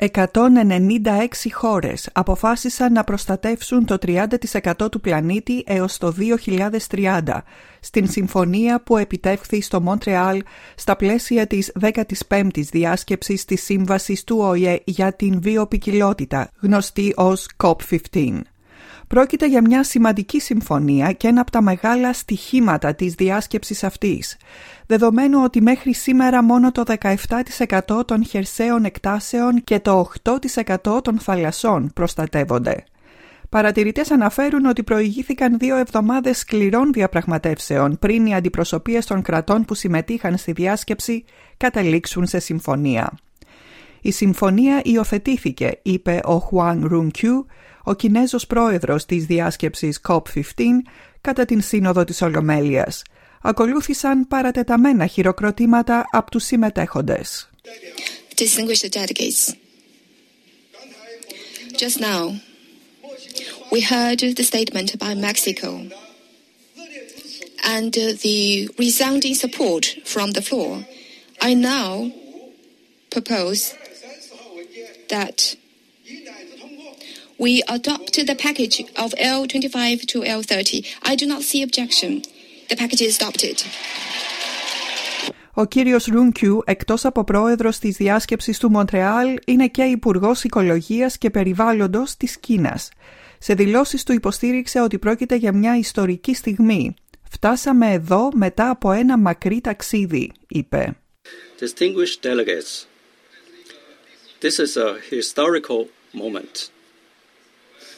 196 χώρες αποφάσισαν να προστατεύσουν το 30% του πλανήτη έως το 2030 στην συμφωνία που επιτεύχθη στο Μοντρεάλ στα πλαίσια της 15ης διάσκεψης της Σύμβασης του ΟΗΕ για την βιοπικιλότητα, γνωστή ως COP15. Πρόκειται για μια σημαντική συμφωνία και ένα από τα μεγάλα στοιχήματα της διάσκεψης αυτής, δεδομένου ότι μέχρι σήμερα μόνο το 17% των χερσαίων εκτάσεων και το 8% των θαλασσών προστατεύονται. Παρατηρητές αναφέρουν ότι προηγήθηκαν δύο εβδομάδες σκληρών διαπραγματεύσεων πριν οι αντιπροσωπείες των κρατών που συμμετείχαν στη διάσκεψη καταλήξουν σε συμφωνία. Η συμφωνία υιοθετήθηκε, είπε ο Χουάν Ρουνκιού, ο Κινέζος πρόεδρος της διάσκεψης COP15 κατά την σύνοδο της Ολομέλειας. Ακολούθησαν παρατεταμένα χειροκροτήματα από τους συμμετέχοντες. Distinguished delegates, just now we heard the statement by Mexico and the resounding support from the floor. I now propose that we adopt the package of L25 to L30. I do not see objection. The package is adopted. Ο κύριος Ρούνκιου, εκτός από πρόεδρος της διάσκεψης του Μοντρεάλ, είναι και υπουργός Οικολογίας και Περιβάλλοντος της Κίνας. Σε δηλώσεις του υποστήριξε ότι πρόκειται για μια ιστορική στιγμή. «Φτάσαμε εδώ μετά από ένα μακρύ ταξίδι», είπε. Distinguished delegates, this is a historical moment.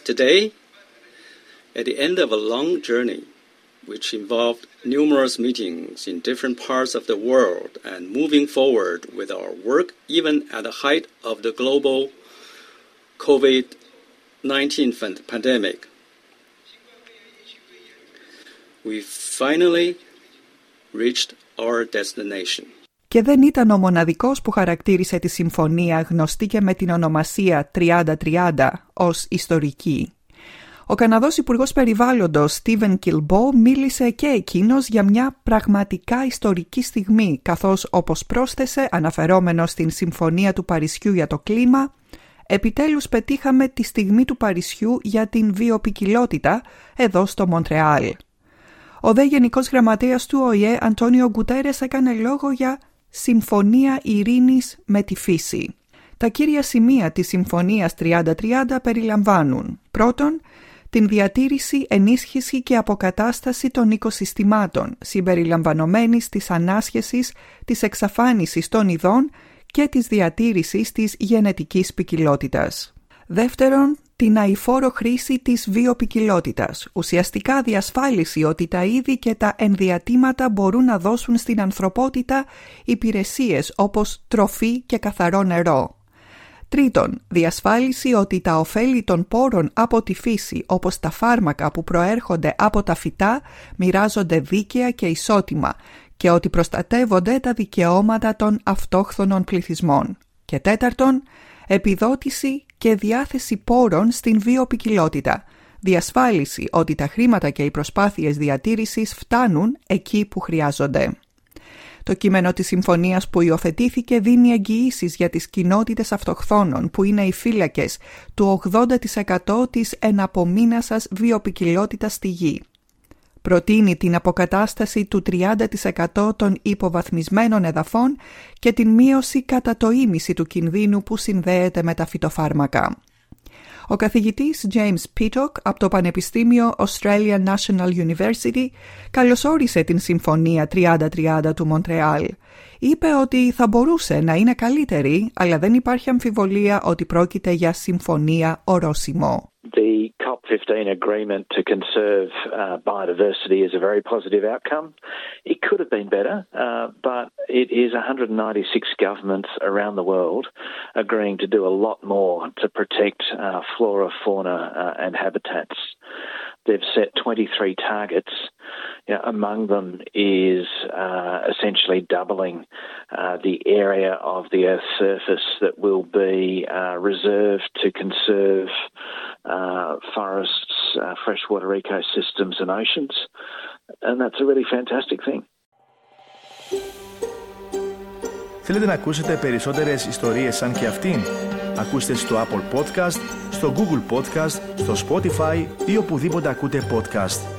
Today, at the end of a long journey, which involved numerous meetings in different parts of the world and moving forward with our work even at the height of the global COVID 19 pandemic. We finally reached our destination. Και δεν ήταν ο μοναδικός που χαρακτήρισε τη συμφωνία γνωστή και με την ονομασία 30-30 ως ιστορική. Ο Καναδός Υπουργός Περιβάλλοντος Στίβεν Κιλμπό μίλησε και εκείνος για μια πραγματικά ιστορική στιγμή, καθώς όπως πρόσθεσε αναφερόμενο στην Συμφωνία του Παρισιού για το κλίμα, επιτέλους πετύχαμε τη στιγμή του Παρισιού για την βιοπικιλότητα εδώ στο Μοντρεάλ. Ο δε Γενικός Γραμματέας του ΟΗΕ Αντώνιο Γκουτέρες έκανε λόγο για «Συμφωνία ειρήνης με τη φύση». Τα κύρια σημεία της Συμφωνίας 30-30 περιλαμβάνουν πρώτον, την διατήρηση, ενίσχυση και αποκατάσταση των οικοσυστημάτων συμπεριλαμβανομένης της ανάσχεσης, της εξαφάνισης των ειδών και της διατήρησης της γενετικής ποικιλότητας. Δεύτερον, την αηφόρο χρήση της βιοπικιλότητας, ουσιαστικά διασφάλιση ότι τα είδη και τα ενδιατήματα μπορούν να δώσουν στην ανθρωπότητα υπηρεσίες όπως τροφή και καθαρό νερό. Τρίτον, διασφάλιση ότι τα ωφέλη των πόρων από τη φύση, όπως τα φάρμακα που προέρχονται από τα φυτά, μοιράζονται δίκαια και ισότιμα και ότι προστατεύονται τα δικαιώματα των αυτόχθονων πληθυσμών. Και τέταρτον, επιδότηση και διάθεση πόρων στην βιοπικιλότητα, διασφάλιση ότι τα χρήματα και οι προσπάθειες διατήρησης φτάνουν εκεί που χρειάζονται. Το κείμενο της συμφωνίας που υιοθετήθηκε δίνει εγγυήσεις για τις κοινότητες αυτοχθόνων που είναι οι φύλακες του 80% της εναπομείνασας βιοπικιλότητας στη γη. Προτείνει την αποκατάσταση του 30% των υποβαθμισμένων εδαφών και την μείωση κατά το ίμιση του κινδύνου που συνδέεται με τα φυτοφάρμακα. Ο καθηγητής James Pittock από το Πανεπιστήμιο Australian National University καλωσόρισε την Συμφωνία 30-30 του Μοντρεάλ. Είπε ότι θα μπορούσε να είναι καλύτερη, αλλά δεν υπάρχει αμφιβολία ότι πρόκειται για συμφωνία ορόσημο. The COP15 agreement to conserve uh, biodiversity is a very positive outcome. It could have been better, uh, but it is 196 governments around the world agreeing to do a lot more to protect uh, flora, fauna, and habitats. they've set 23 targets. You know, among them is uh, essentially doubling uh, the area of the Earth's surface that will be uh, reserved to conserve uh, forests, uh, freshwater ecosystems, and oceans. And that's a really fantastic thing. Θέλετε να ακούσετε περισσότερες ιστορίες σαν και αυτήν? Ακούστε στο Apple Podcast, στο Google Podcast, στο Spotify ή οπουδήποτε ακούτε podcast.